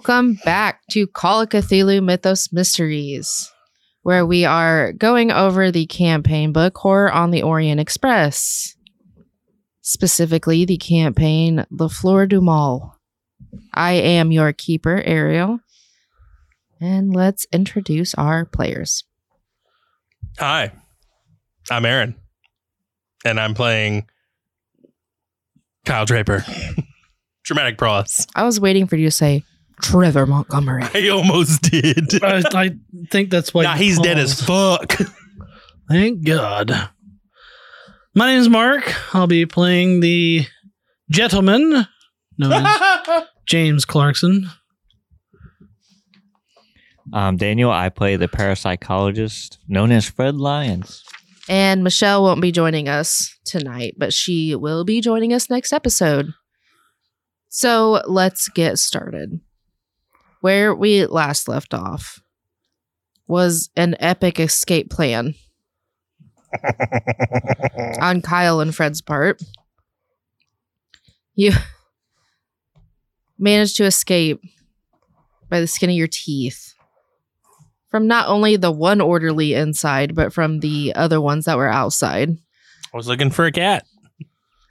Welcome back to Call of Cthulhu Mythos Mysteries, where we are going over the campaign book Horror on the Orient Express, specifically the campaign Le Fleur du Mal. I am your keeper, Ariel, and let's introduce our players. Hi, I'm Aaron, and I'm playing Kyle Draper. Dramatic prowess. I was waiting for you to say Trevor Montgomery. I almost did. I, I think that's why nah, you he's dead as fuck. Thank God. My name is Mark. I'll be playing the gentleman known as James Clarkson. Um, Daniel, I play the parapsychologist known as Fred Lyons. And Michelle won't be joining us tonight, but she will be joining us next episode. So let's get started. Where we last left off was an epic escape plan on Kyle and Fred's part. You managed to escape by the skin of your teeth from not only the one orderly inside, but from the other ones that were outside. I was looking for a cat.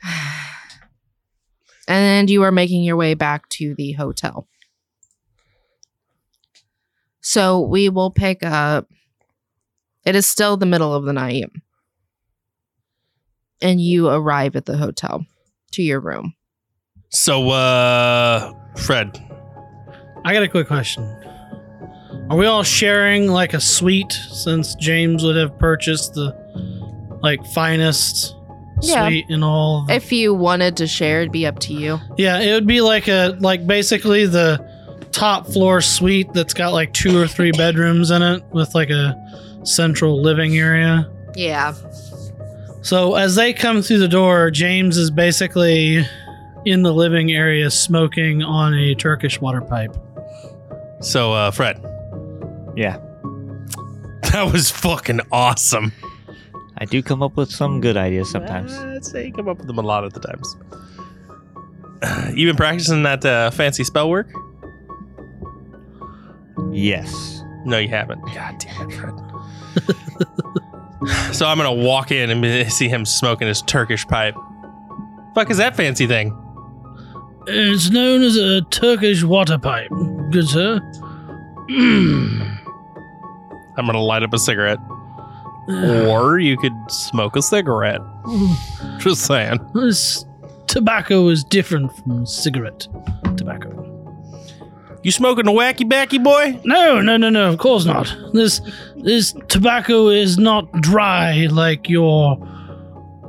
And you are making your way back to the hotel. So we will pick up. It is still the middle of the night. And you arrive at the hotel to your room. So, uh, Fred, I got a quick question. Are we all sharing like a suite since James would have purchased the like finest Yeah. suite in all? of- If you wanted to share, it'd be up to you. yeah, it would be like a like basically the top floor suite that's got like two or three bedrooms in it with like a central living area. Yeah. So as they come through the door, James is basically in the living area smoking on a Turkish water pipe. so, uh, Fred, Yeah, that was fucking awesome. I do come up with some good ideas sometimes. I'd say you come up with them a lot of the times. You been practicing that uh, fancy spell work? Yes. No, you haven't. God damn it, Fred. so I'm gonna walk in and see him smoking his Turkish pipe. Fuck is that fancy thing? It's known as a Turkish water pipe, good sir. Mm. I'm gonna light up a cigarette, or you could smoke a cigarette. Just saying. This tobacco is different from cigarette tobacco. You smoking a wacky backy boy? No, no, no, no. Of course not. This this tobacco is not dry like your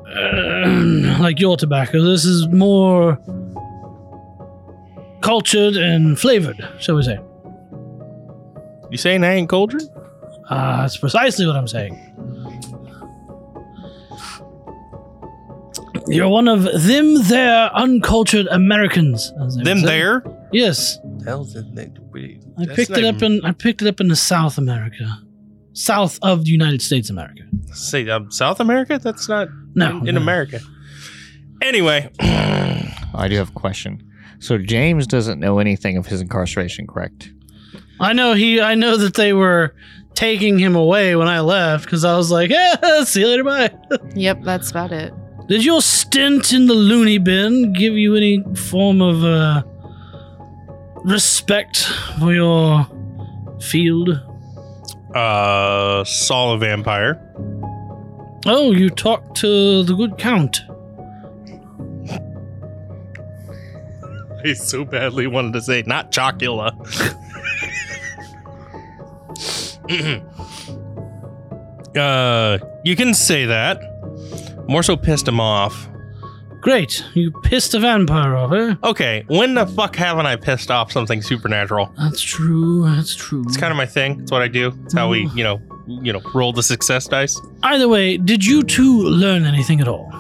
uh, like your tobacco. This is more cultured and flavored, shall we say? You saying I ain't cauldron? Ah, that's precisely what I'm saying. You're one of them there uncultured Americans. as they would Them say. there? Yes, Hell's it? they- we- I that's picked not it up in I picked it up in the South America, south of the United States America. Say um, South America? That's not No, in, in no. America. Anyway, I do have a question. So James doesn't know anything of his incarceration, correct? I know he. I know that they were taking him away when I left because I was like, "Yeah, see you later, bye." Yep, that's about it. Did your stint in the loony bin give you any form of uh, respect for your field? Uh, saw a vampire. Oh, you talked to the good count. I so badly wanted to say not Chocula. uh, you can say that. More so pissed him off. Great, you pissed a vampire off, eh? Okay, when the fuck haven't I pissed off something supernatural? That's true. That's true. It's kind of my thing. It's what I do. It's how we, you know, you know, roll the success dice. Either way, did you two learn anything at all?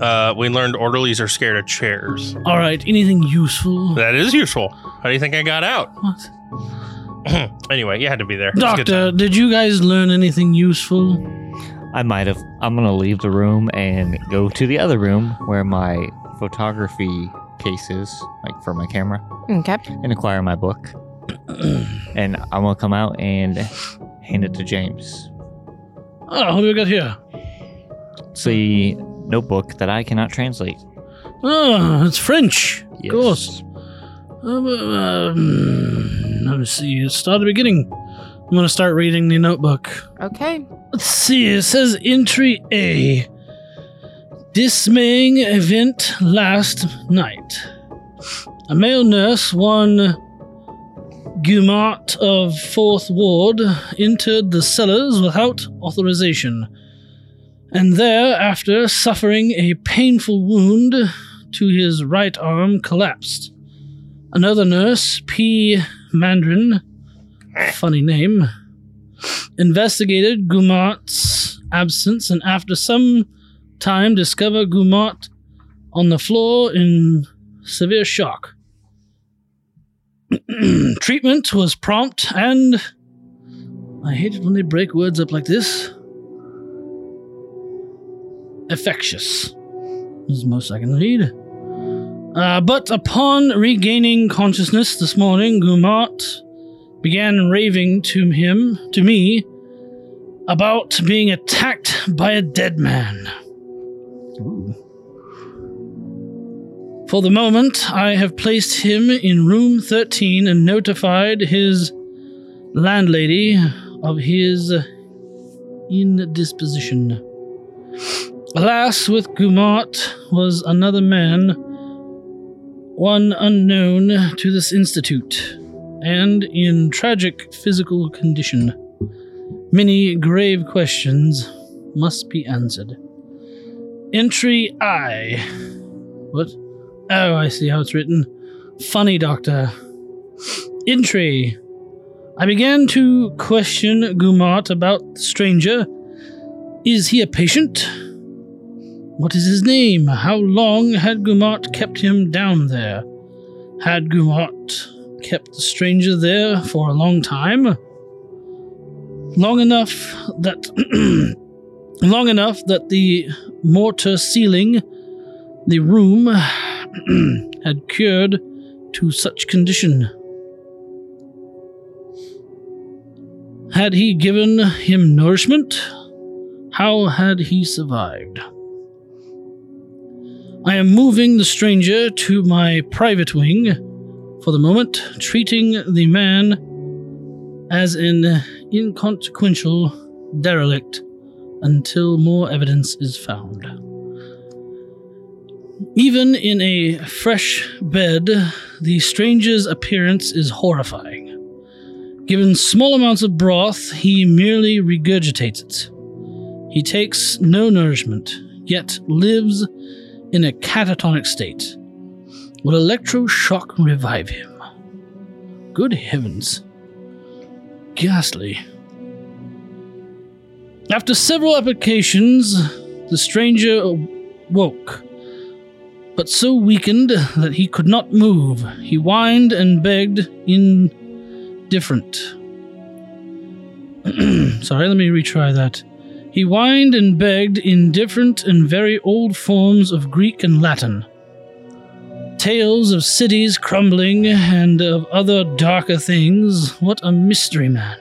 Uh, we learned orderlies are scared of chairs. All right, anything useful? That is useful. How do you think I got out? What? anyway, you had to be there. It's a good Doctor, did you guys learn anything useful? I might have. I'm gonna leave the room and go to the other room where my photography case is, like for my camera, Okay. and acquire my book. and I'm gonna come out and hand it to James. Oh, what do we got here? It's the notebook that I cannot translate. Oh, it's French. Yes. Of course. Um, um, let me see. Start at the beginning. I'm going to start reading the notebook. Okay. Let's see. It says entry A. Dismaying event last night. A male nurse, one Gumat of Fourth Ward, entered the cellars without authorization, and thereafter, suffering a painful wound to his right arm, collapsed. Another nurse, P. Mandarin, funny name, investigated Gumat's absence and after some time discovered Gumat on the floor in severe shock. Treatment was prompt and I hate it when they break words up like this. Infectious is most I can read. Uh, but upon regaining consciousness this morning, Gumat began raving to him, to me, about being attacked by a dead man. For the moment, I have placed him in room 13 and notified his landlady of his indisposition. Alas, with Gumat was another man, one unknown to this institute, and in tragic physical condition. Many grave questions must be answered. Entry I. What? Oh, I see how it's written. Funny, Doctor. Entry. I began to question Gumat about the stranger. Is he a patient? What is his name? How long had Gumat kept him down there? Had Gumat kept the stranger there for a long time? Long enough that long enough that the mortar sealing the room had cured to such condition. Had he given him nourishment? How had he survived? I am moving the stranger to my private wing for the moment, treating the man as an inconsequential derelict until more evidence is found. Even in a fresh bed, the stranger's appearance is horrifying. Given small amounts of broth, he merely regurgitates it. He takes no nourishment, yet lives in a catatonic state. Will electroshock revive him? Good heavens. Ghastly. After several applications, the stranger woke, but so weakened that he could not move. He whined and begged indifferent. Sorry, let me retry that. He whined and begged in different and very old forms of Greek and Latin. Tales of cities crumbling and of other darker things. What a mystery man.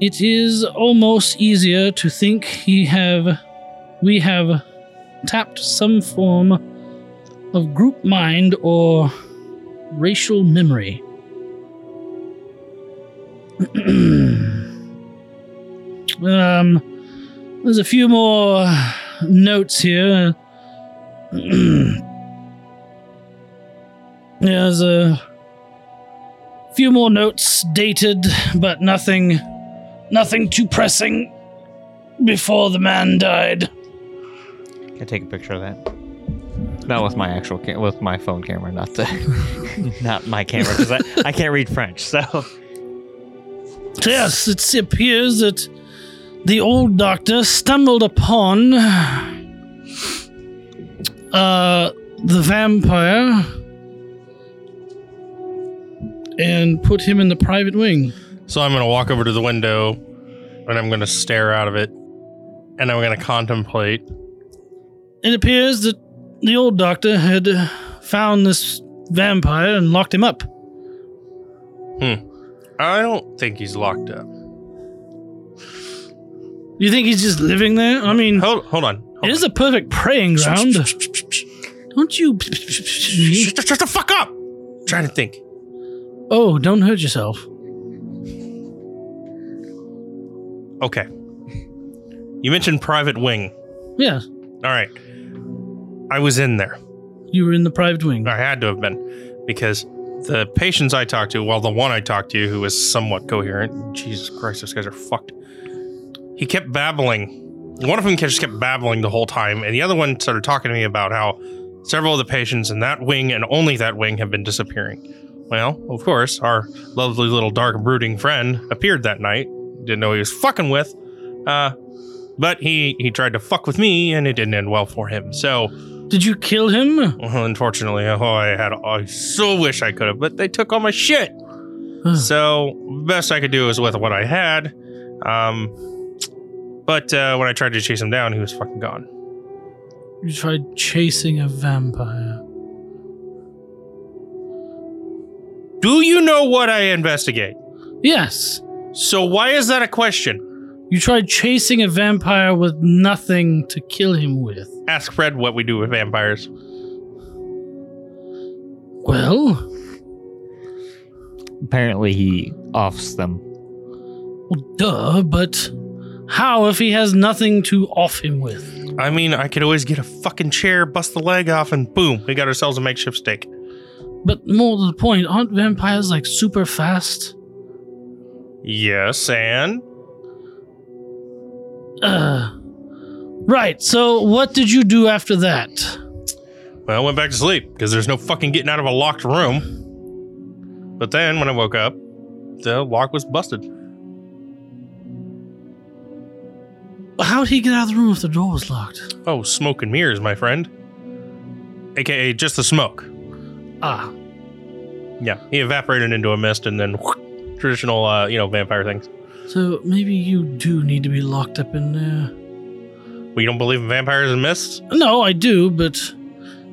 It is almost easier to think he have we have tapped some form of group mind or racial memory. um, there's a few more notes here. there's a few more notes dated, but nothing, nothing too pressing. Before the man died. Can I take a picture of that? Not with my actual cam- with my phone camera, not the not my camera because I, I can't read French. So Yes, it appears that the old doctor stumbled upon uh, the vampire and put him in the private wing. So I'm going to walk over to the window and I'm going to stare out of it and I'm going to contemplate. It appears that the old doctor had uh, found this vampire and locked him up. Hmm. I don't think he's locked up. You think he's just living there? I mean, Hold, hold on. Hold it is on. a perfect praying ground. Don't you? Shut, shut the fuck up! I'm trying to think. Oh, don't hurt yourself. Okay. You mentioned private wing. Yeah, All right. I was in there. you were in the private wing. I had to have been because the patients I talked to, well, the one I talked to who was somewhat coherent, Jesus Christ, those guys are fucked. He kept babbling. One of them just kept babbling the whole time, and the other one started talking to me about how several of the patients in that wing and only that wing have been disappearing. Well, of course, our lovely little dark brooding friend appeared that night. Didn't know he was fucking with. Uh, but he he tried to fuck with me, and it didn't end well for him. So Did you kill him? well, unfortunately, oh, I had. I so wish I could have, but they took all my shit. so best I could do was with what I had. Um, but uh, when I tried to chase him down, he was fucking gone. You tried chasing a vampire. Do you know what I investigate? Yes, So why is that a question? you tried chasing a vampire with nothing to kill him with. Ask Fred what we do with vampires. Well, apparently he offs them. well duh, but how if he has nothing to off him with? I mean, I could always get a fucking chair, bust the leg off, and boom, we got ourselves a makeshift stake. But more to the point, aren't vampires like super fast? Yes, and Uh, right, so what did you do after that? well, I went back to sleep because there's no fucking getting out of a locked room. But then when I woke up, the lock was busted. How'd he get out of the room if the door was locked? Oh, smoke and mirrors, my friend. AKA just the smoke. Ah, Yeah, he evaporated into a mist and then traditional, uh, you know, vampire things. so maybe you do need to be locked up in there. Well, you don't believe in vampires and mists? No, I do, but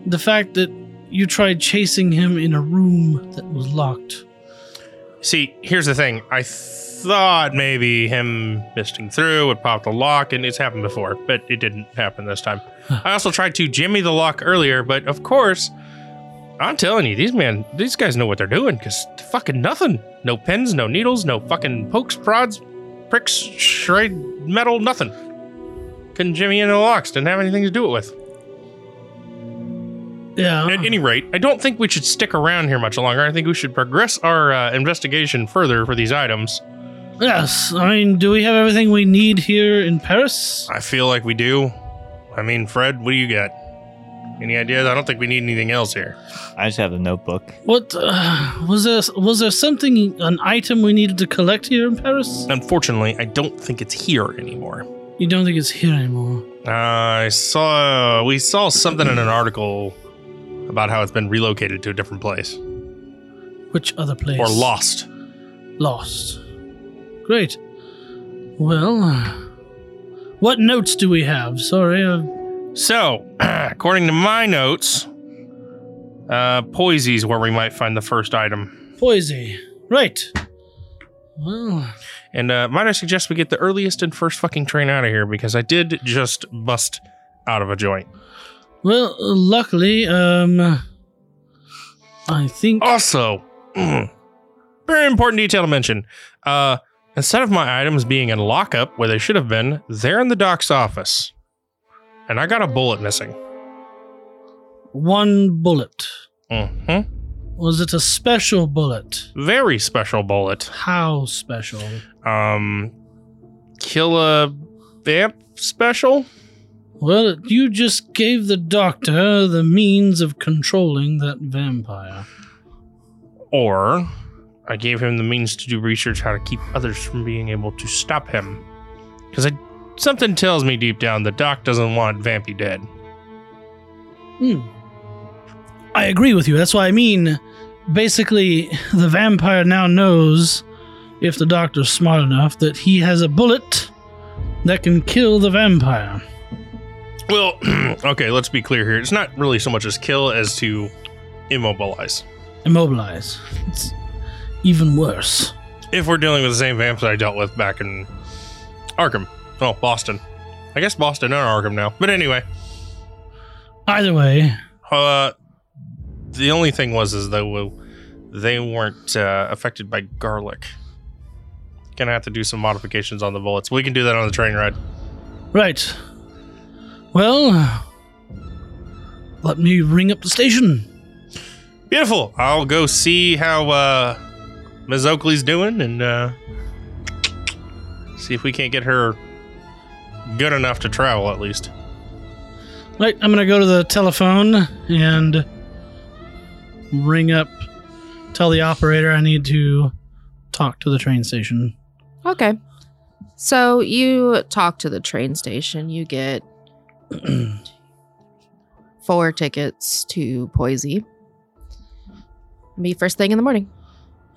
the fact that you tried chasing him in a room that was locked. See, here's the thing. I thought maybe him misting through would pop the lock, and it's happened before, but it didn't happen this time. I also tried to jimmy the lock earlier, but of course, I'm telling you, these man, these guys know what they're doing because fucking nothing. No pins, no needles, no fucking pokes, prods, pricks, shred metal, nothing. Couldn't jimmy into the locks. Didn't have anything to do it with. Yeah. At any rate, I don't think we should stick around here much longer. I think we should progress our uh, investigation further for these items. yes. I mean, do we have everything we need here in Paris? I feel like we do. I mean, Fred, what do you got? Any ideas? I don't think we need anything else here. I just have the notebook. What uh, was there? Was there something, an item we needed to collect here in Paris? Unfortunately, I don't think it's here anymore. You don't think it's here anymore? Uh, I saw we saw something in an article about how it's been relocated to a different place Which other place? or lost. Lost. Great. Well, uh, what notes do we have? Sorry, uh, So, according to my notes, Uh, Poissy's where we might find the first item. Poissy. Right. Well, And uh, might I suggest we get the earliest and first fucking train out of here because I did just bust out of a joint. well, luckily, um, I think. Also, very important detail to mention. Uh, instead of my items being in lockup where they should have been, they're in the doc's office. And I got a bullet missing. One bullet. hmm Was it a special bullet? Very special bullet. How special? Um, kill a vamp special? Well, you just gave the doctor the means of controlling that vampire. Or I gave him the means to do research how to keep others from being able to stop him. Because something tells me deep down the doc doesn't want Vampy dead. Hmm. I agree with you. That's what I mean. Basically, the vampire now knows, if the doctor's smart enough, that he has a bullet that can kill the vampire. Well, okay, let's be clear here. It's not really so much as kill as to immobilize. Immobilize. It's even worse. If we're dealing with the same vamps that I dealt with back in Arkham. Oh, Boston. I guess Boston and Arkham now. But anyway, Either way, uh, the only thing was is though they weren't uh, affected by garlic. Gonna have to do some modifications on the bullets. We can do that on the train ride. right. Well, let me ring up the station. Beautiful. I'll go see how uh, Ms. Oakley's doing and uh, see if we can't get her good enough to travel at least. Right, I'm gonna go to the telephone and ring up, tell the operator I need to talk to the train station. Okay. So you talk to the train station. You get four tickets to Poissy. Be first thing in the morning.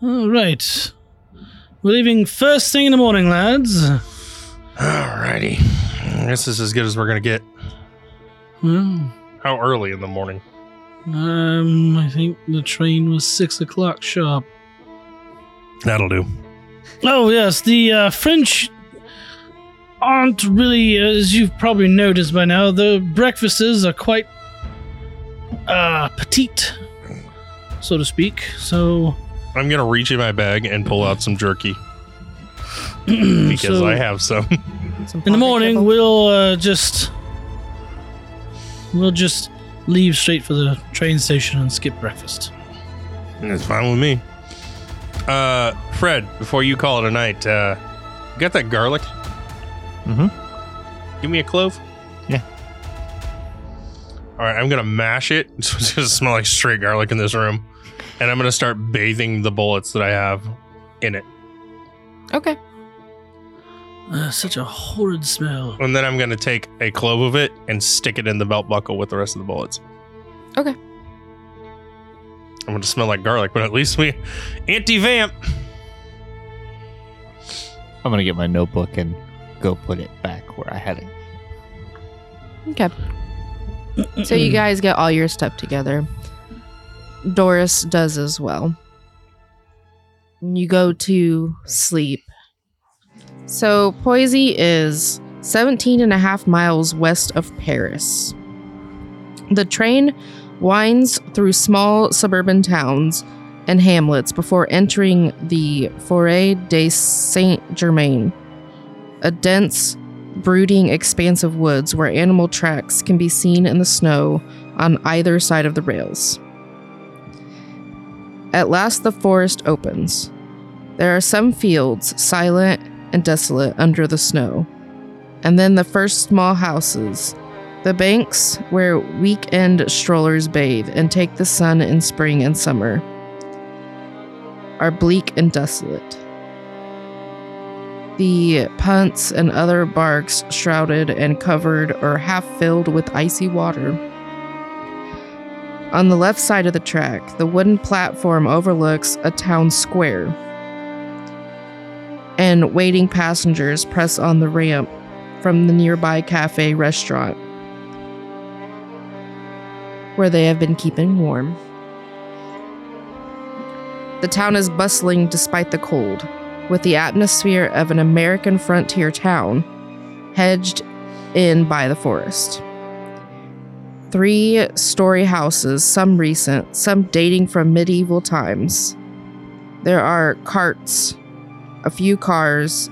All right, we're leaving first thing in the morning, lads. Alrighty. I guess this is as good as we're gonna get. Well, How early in the morning? um, I think the train was six o'clock sharp. That'll do. Oh yes, the uh, French aren't really, as you've probably noticed by now. The breakfasts are quite uh, petite, so to speak. So I'm gonna reach in my bag and pull out some jerky because so I have some. Some in the morning kibble. we'll uh, just we'll just leave straight for the train station and skip breakfast. It's fine with me. Uh, Fred, before you call it a night, uh, you got that garlic? Mm-hmm. Give me a clove. Yeah. All right, I'm gonna mash it. So it's gonna smell like straight garlic in this room, and I'm gonna start bathing the bullets that I have in it, Okay. Uh, such a horrid smell. and then I'm gonna take a clove of it and stick it in the belt buckle with the rest of the bullets. Okay. I'm gonna smell like garlic, but at least we anti-vamp. I'm gonna get my notebook and go put it back where I had it. Okay. So you guys get all your stuff together. Doris does as well. You go to sleep. So Poissy is 17 and a half miles west of Paris. The train winds through small suburban towns and hamlets before entering the Forêt de Saint Germain, a dense, brooding expanse of woods where animal tracks can be seen in the snow on either side of the rails. At last, the forest opens. There are some fields, silent and desolate under the snow, and then the first small houses, the banks where weekend strollers bathe and take the sun in spring and summer, are bleak and desolate. The punts and other barks shrouded and covered or half filled with icy water. On the left side of the track, the wooden platform overlooks a town square, and waiting passengers press on the ramp from the nearby cafe restaurant where they have been keeping warm. The town is bustling despite the cold, with the atmosphere of an American frontier town, hedged in by the forest. Three story houses, some recent, some dating from medieval times. There are carts, a few cars,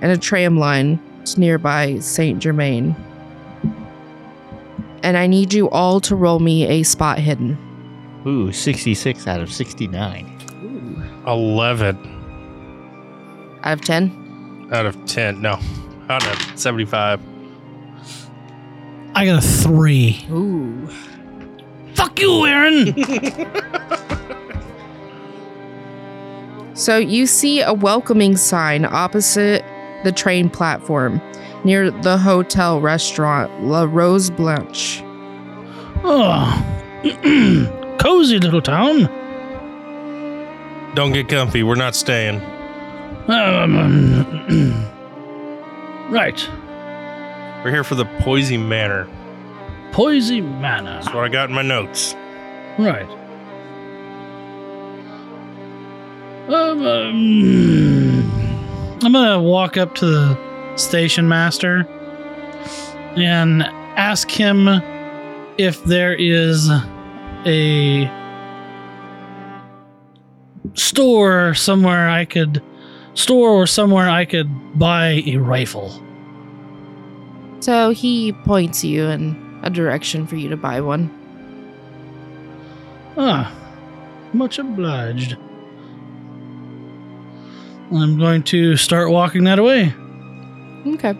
and a tram line to nearby Saint Germain. And I need you all to roll me a spot hidden. Ooh, 66 out of 69. Ooh. 11 Out of 10? out of 10. No, out of 75. I got a three. Ooh. Fuck you, Aaron. So you see a welcoming sign opposite the train platform near the hotel restaurant La Rose Blanche. oh, cozy little town. Don't get comfy. We're not staying. Um, right, We're here for the Poissy Manor. Poissy Manor. That's what I got in my notes. Right. Um, um, I'm gonna walk up to the station master and ask him if there is a store somewhere I could store or somewhere I could buy a rifle. So he points you in a direction for you to buy one. Ah, much obliged. I'm going to start walking that away. Okay.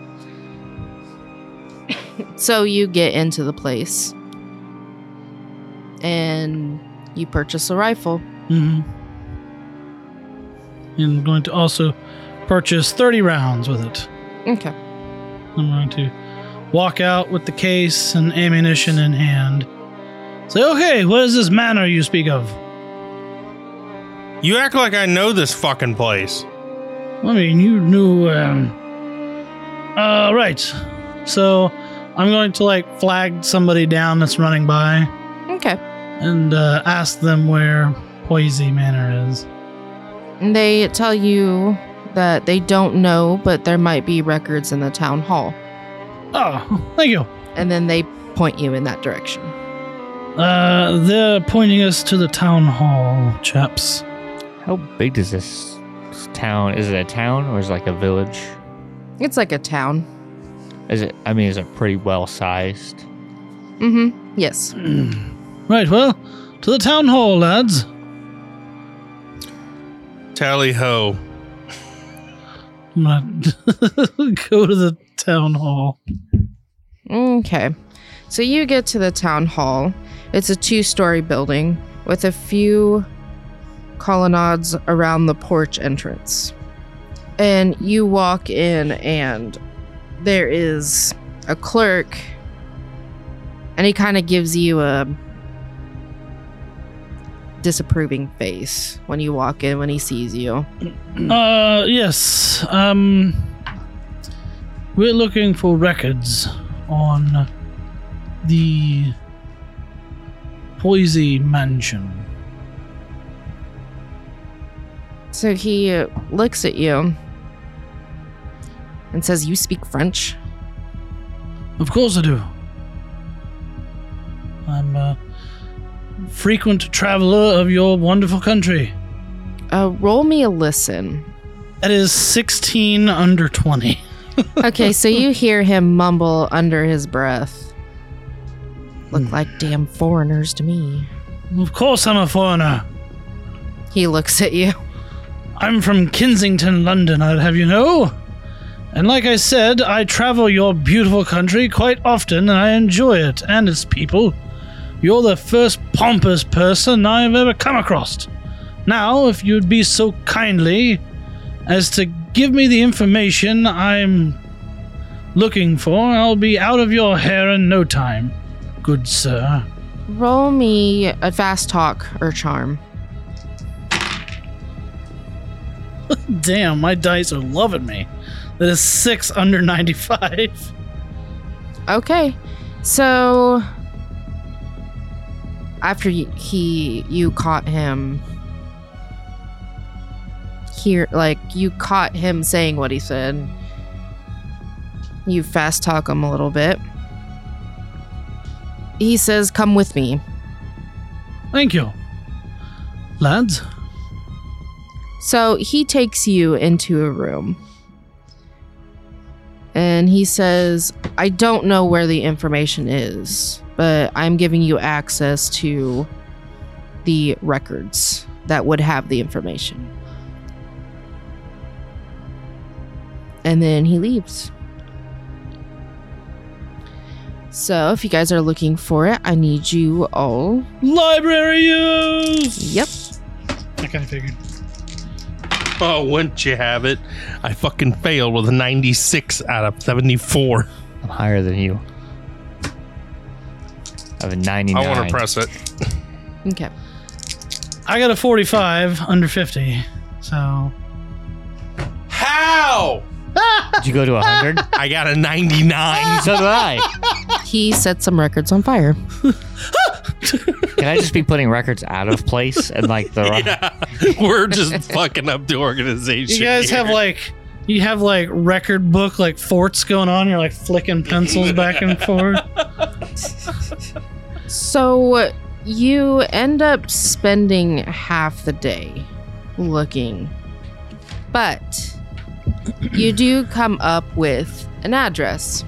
so you get into the place and you purchase a rifle. Mm-hmm. And I'm going to also purchase 30 rounds with it. Okay. I'm going to walk out with the case and ammunition in hand. Say, okay, what is this manor you speak of? You act like I know this fucking place. I mean, you knew. Um, uh, right. So I'm going to like flag somebody down that's running by Okay. and uh, ask them where Poissy Manor is. And they tell you that they don't know, but there might be records in the town hall. Oh, thank you. And then they point you in that direction. Uh, they're pointing us to the town hall, chaps. How big does this town? Is it a town or is it like a village? It's like a town. Is it? I mean, is it pretty well sized? Mm hmm. Yes. Right, well, to the town hall, lads. Tally ho. I'm gonna go to the town hall. Okay. So you get to the town hall. It's a two story building with a few colonnades around the porch entrance. And you walk in, and there is a clerk, and he kind of gives you a disapproving face when you walk in when he sees you. Uh, yes. Um, we're looking for records on the Poissy Mansion. So he looks at you and says, You speak French? Of course I do. I'm a frequent traveler of your wonderful country. Uh, roll me a listen. That is 16 under 20. Okay, so you hear him mumble under his breath. Look like damn foreigners to me. Of course I'm a foreigner. He looks at you. I'm from Kensington, London, I'd have you know. And like I said, I travel your beautiful country quite often and I enjoy it and its people. You're the first pompous person I've ever come across. Now, if you'd be so kindly as to give me the information I'm looking for, I'll be out of your hair in no time, good sir. Roll me a fast talk or charm. Damn, my dice are loving me. That is six under 95. Okay, so after he you caught him here like you caught him saying what he said. You fast talk him a little bit. He says, "Come with me." Thank you. Lads, So he takes you into a room. And he says, I don't know where the information is, but I'm giving you access to the records that would have the information. And then he leaves. So if you guys are looking for it, I need you all. library use! Yep. I kind of figured. Oh, wouldn't you have it? I fucking failed with a 96 out of 74. I'm higher than you. I have a 99. I want to press it. Okay. I got a 45 under 50. So. How? Did you go to 100? I got a 99. so did I. He set some records on fire. Can I just be putting records out of place and like the yeah, we're just fucking up the organization. You guys have like. You have like record book like forts going on. You're like flicking pencils back and forth. So you end up spending half the day looking, but you do come up with an address.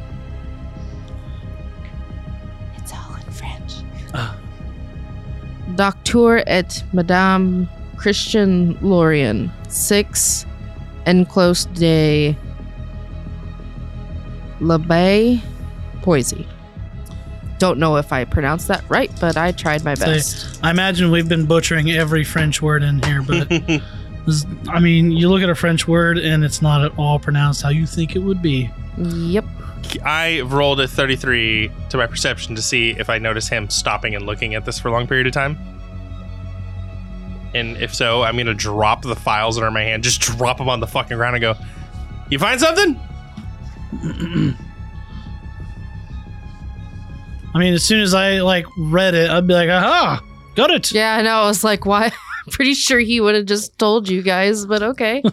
It's all in French. Ah. Docteur et Madame Christian Lorien, 6 Enclos de l'Abbaye, Poissy. Don't know if I pronounced that right, but I tried my Say, best. I imagine we've been butchering every French word in here, but this- I mean, you look at a French word and it's not at all pronounced how you think it would be. Yep. I rolled a 33 to my perception to see if I notice him stopping and looking at this for a long period of time. And if so, I'm going to drop the files that are in my hand, just drop them on the fucking ground and go, You find something? I mean, as soon as I like read it, I'd be like, aha, got it. Yeah, I know. I was like, why? I'm pretty sure he would have just told you guys, but okay.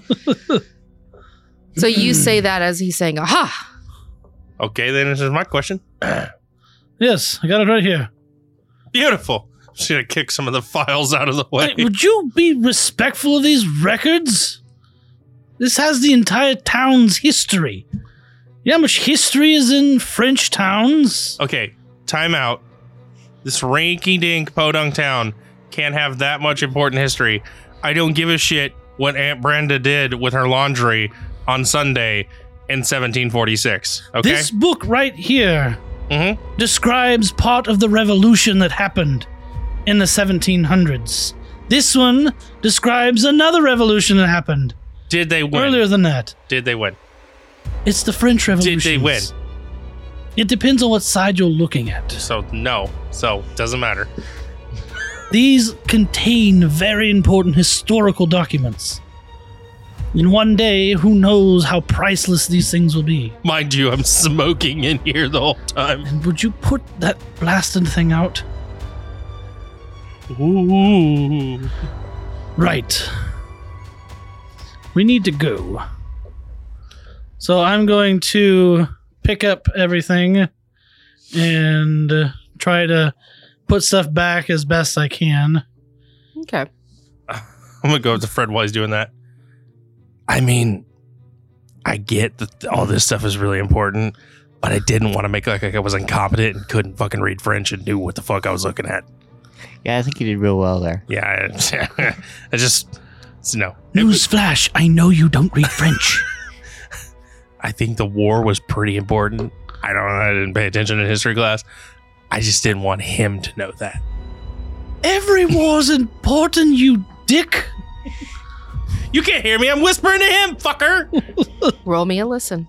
so you say that as he's saying, aha. Okay, then this is my question. Yes, I got it right here. Beautiful. To kick some of the files out of the way. Hey, would you be respectful of these records? This has the entire town's history. You know how much history is in French towns? Okay, time out. This ranky dink podunk town can't have that much important history. I don't give a shit what Aunt Brenda did with her laundry on Sunday in 1746. Okay? This book right here mm-hmm. describes part of the revolution that happened in the 1700s. This one describes another revolution that happened Did they win? earlier than that. Did they win? It's the French Revolution. Did they win? It depends on what side you're looking at. So no. So doesn't matter. These contain very important historical documents. In one day, who knows how priceless these things will be. Mind you, I'm smoking in here the whole time. And would you put that blasted thing out? Ooh. Right. We need to go. So I'm going to pick up everything and try to put stuff back as best I can. Okay. I'm gonna go up to Fred while he's doing that. I mean, I get that all this stuff is really important, but I didn't want to make like, like I was incompetent and couldn't fucking read French and knew what the fuck I was looking at. Yeah, I think you did real well there. Yeah, I, I just it's no. It was- Newsflash, I know you don't read French. I think the war was pretty important. I don't know. I didn't pay attention in history class. I just didn't want him to know that. Every war's important, you dick. You can't hear me. I'm whispering to him, fucker. Roll me a listen.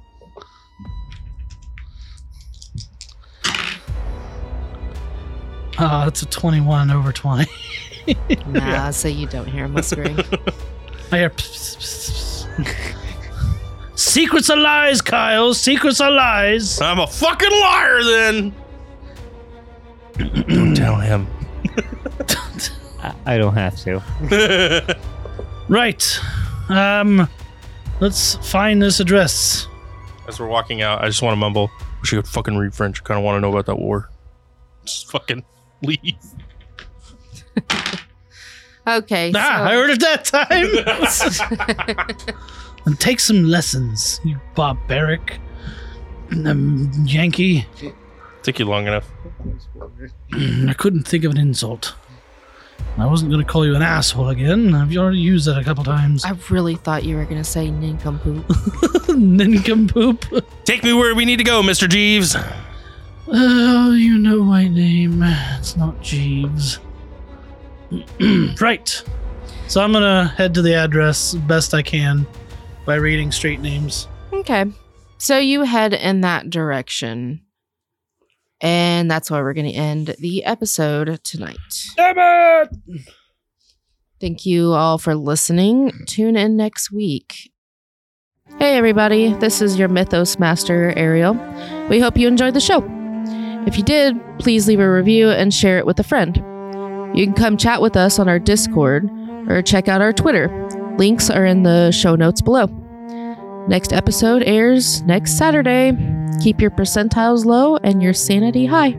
Ah, that's a 21 over 20. Nah, so you don't hear him whispering. I hear. pss, pss, pss. Secrets are lies, Kyle. Secrets are lies. I'm a fucking liar then. don't tell him. I, I don't have to. Right. Um, let's find this address. As we're walking out, I just want to mumble. Wish I could fucking read French. Kind of want to know about that war. Just fucking leave. Okay. Ah, I heard it that time. and take some lessons, you barbaric um, Yankee. Took you long enough. I couldn't think of an insult. I wasn't going to call you an asshole again. I've already used that a couple times. I really thought you were going to say nincompoop. Nincompoop. Take me where we need to go, Mr. Jeeves. Oh, you know my name. It's not Jeeves. right. So I'm gonna head to the address best I can by reading street names. Okay. So you head in that direction. And that's where we're going to end the episode tonight. Damn it! Thank you all for listening. Tune in next week. Hey, everybody. This is your Mythos Master, Ariel. We hope you enjoyed the show. If you did, please leave a review and share it with a friend. You can come chat with us on our Discord or check out our Twitter. Links are in the show notes below. Next episode airs next Saturday. Keep your percentiles low and your sanity high.